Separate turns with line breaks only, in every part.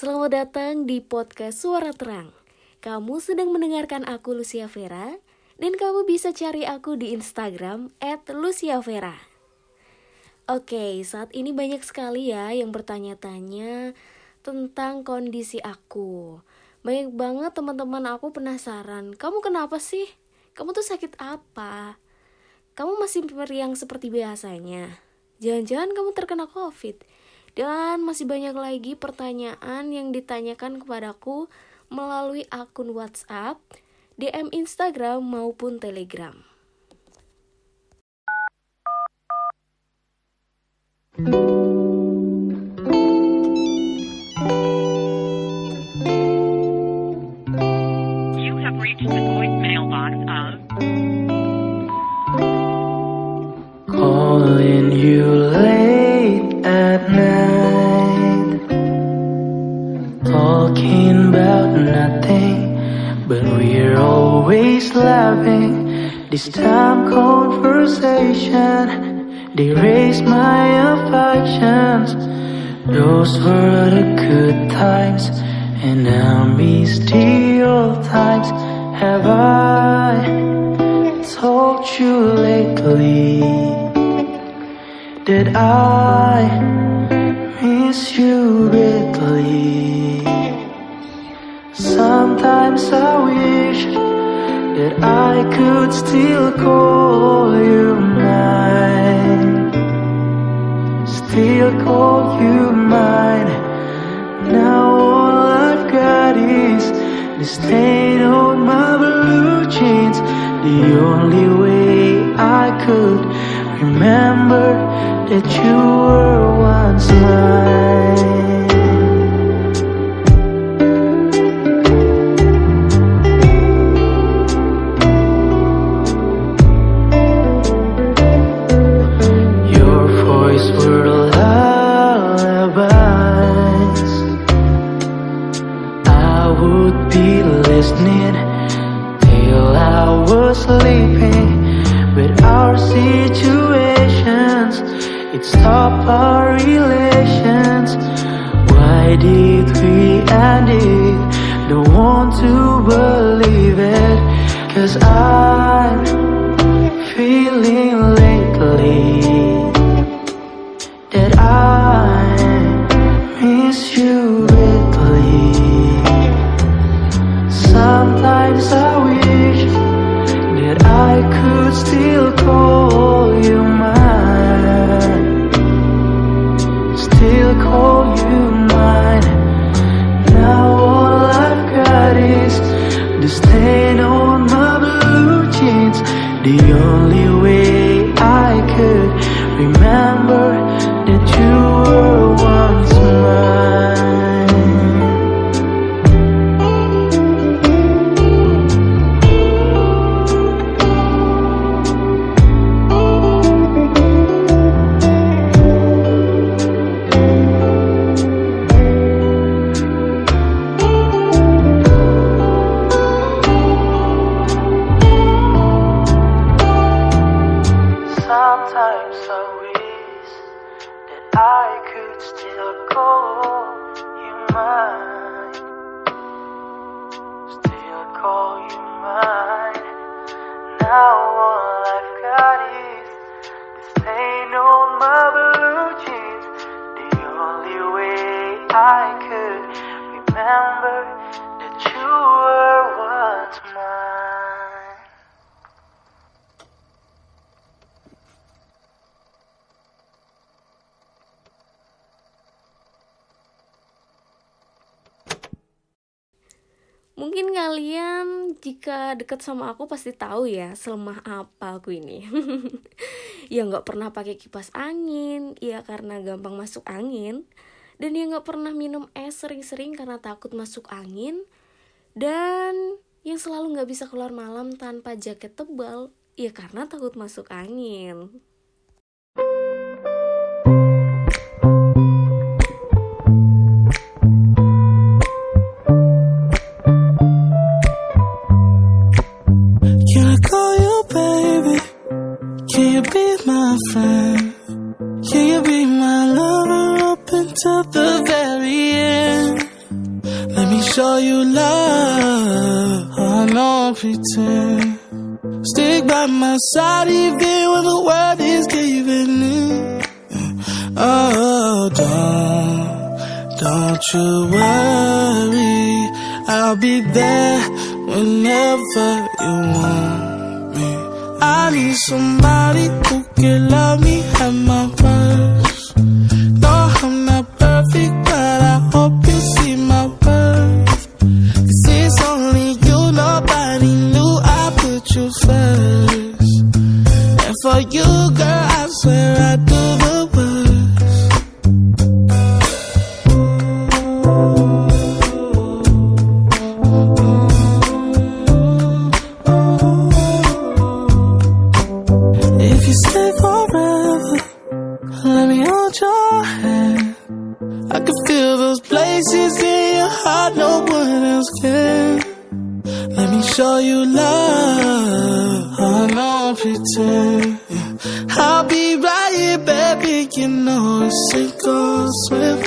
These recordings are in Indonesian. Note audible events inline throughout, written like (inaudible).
Selamat datang di podcast Suara Terang. Kamu sedang mendengarkan aku Lucia Vera dan kamu bisa cari aku di Instagram @luciavera. Oke, saat ini banyak sekali ya yang bertanya-tanya tentang kondisi aku. Banyak banget teman-teman aku penasaran, kamu kenapa sih? Kamu tuh sakit apa? Kamu masih meriang seperti biasanya? Jangan-jangan kamu terkena COVID? Dan masih banyak lagi pertanyaan yang ditanyakan kepadaku melalui akun WhatsApp, DM Instagram maupun Telegram.
You
about nothing, but we're always laughing. This time, conversation, raise my affections. Those were the good times, and I miss the old times. Have I told you lately? that I miss you greatly. Sometimes I wish that I could still call you mine, still call you mine. Now all I've got is the stain on my blue jeans. The only way I could remember that you were once mine. Cause I'm feeling jeans. The
Mungkin kalian jika dekat sama aku pasti tahu ya selemah apa aku ini. (laughs) ya nggak pernah pakai kipas angin, ya karena gampang masuk angin. Dan ya nggak pernah minum es sering-sering karena takut masuk angin. Dan yang selalu nggak bisa keluar malam tanpa jaket tebal, ya karena takut masuk angin.
You
worry. I'll be there whenever you want me. I need somebody who can love me at my worst. No, I'm not perfect, but I hope you see my worth. Cause it's only you, nobody knew I put you first. And for you, girl, I swear I do baby. You know it's sink or swim.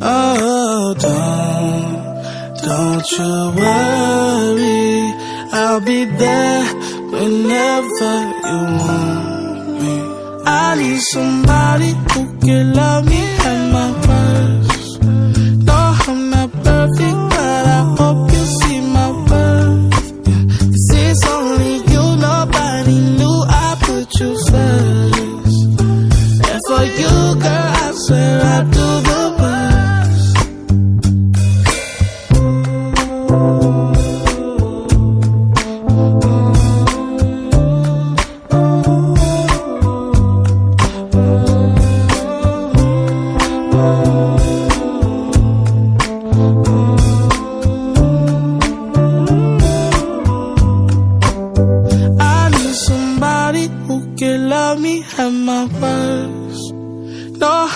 Oh, don't, don't you worry. I'll be there whenever you want me. I need somebody who can love me you, girl, I swear I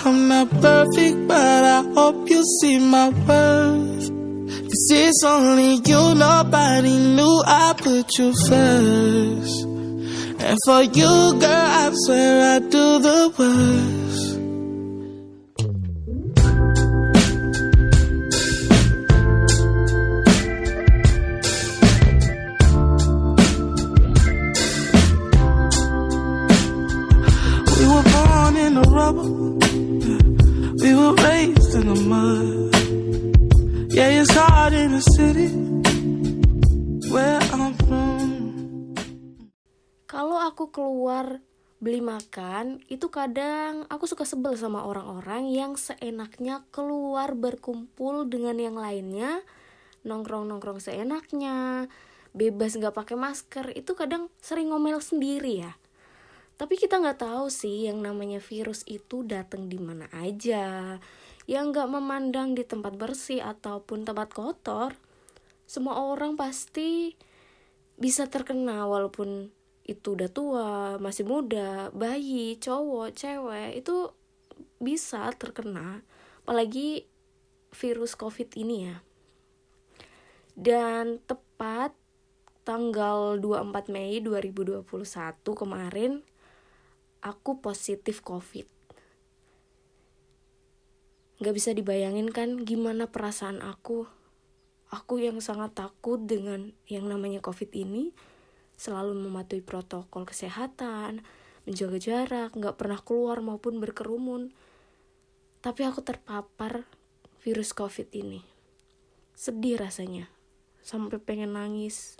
I'm not perfect, but I hope you see my worth. Cause it's only you, nobody knew I put you first. And for you, girl, I swear I'd do the worst. Yeah, it's hard in the city where I'm from.
Kalau aku keluar beli makan, itu kadang aku suka sebel sama orang-orang yang seenaknya keluar berkumpul dengan yang lainnya, nongkrong-nongkrong seenaknya, bebas nggak pakai masker, itu kadang sering ngomel sendiri ya. Tapi kita nggak tahu sih yang namanya virus itu datang di mana aja, yang nggak memandang di tempat bersih ataupun tempat kotor. Semua orang pasti bisa terkena walaupun itu udah tua, masih muda, bayi, cowok, cewek itu bisa terkena. Apalagi virus COVID ini ya. Dan tepat tanggal 24 Mei 2021 kemarin aku positif COVID. Gak bisa dibayangin kan gimana perasaan aku. Aku yang sangat takut dengan yang namanya COVID ini selalu mematuhi protokol kesehatan, menjaga jarak, nggak pernah keluar maupun berkerumun. Tapi aku terpapar virus COVID ini. Sedih rasanya, sampai pengen nangis.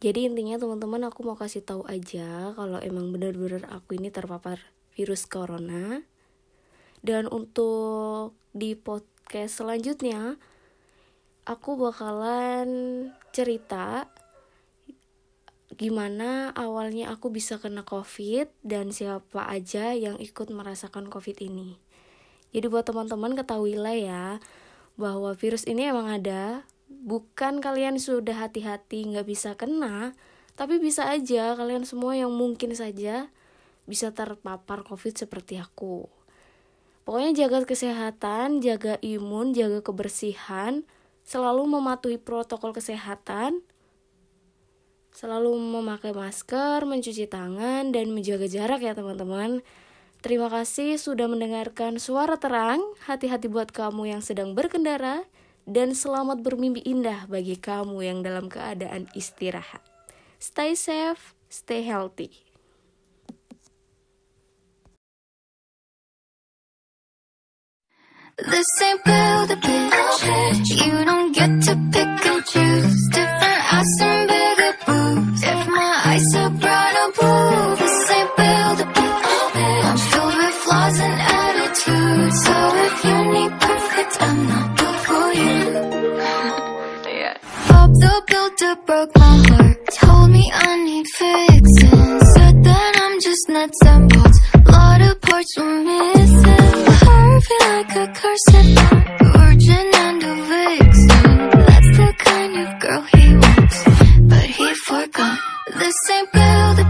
Jadi intinya teman-teman aku mau kasih tahu aja kalau emang bener-bener aku ini terpapar virus corona. Dan untuk di podcast selanjutnya aku bakalan cerita gimana awalnya aku bisa kena covid dan siapa aja yang ikut merasakan covid ini. Jadi buat teman-teman ketahuilah ya bahwa virus ini emang ada, bukan kalian sudah hati-hati nggak bisa kena, tapi bisa aja kalian semua yang mungkin saja bisa terpapar COVID seperti aku. Pokoknya jaga kesehatan, jaga imun, jaga kebersihan, selalu mematuhi protokol kesehatan, selalu memakai masker, mencuci tangan, dan menjaga jarak ya teman-teman. Terima kasih sudah mendengarkan suara terang. Hati-hati buat kamu yang sedang berkendara dan selamat bermimpi indah bagi kamu yang dalam keadaan istirahat. Stay safe, stay healthy.
This ain't build a bitch. You don't get to pick and choose. Different ass and bigger boobs. If my eyes are the Builder broke my heart. Told me I need fixing. Said that I'm just nuts and bolts. Lot of parts were missing. Harvey like a corset. Virgin and a vixen. That's the kind of girl he wants. But he forgot. This ain't build a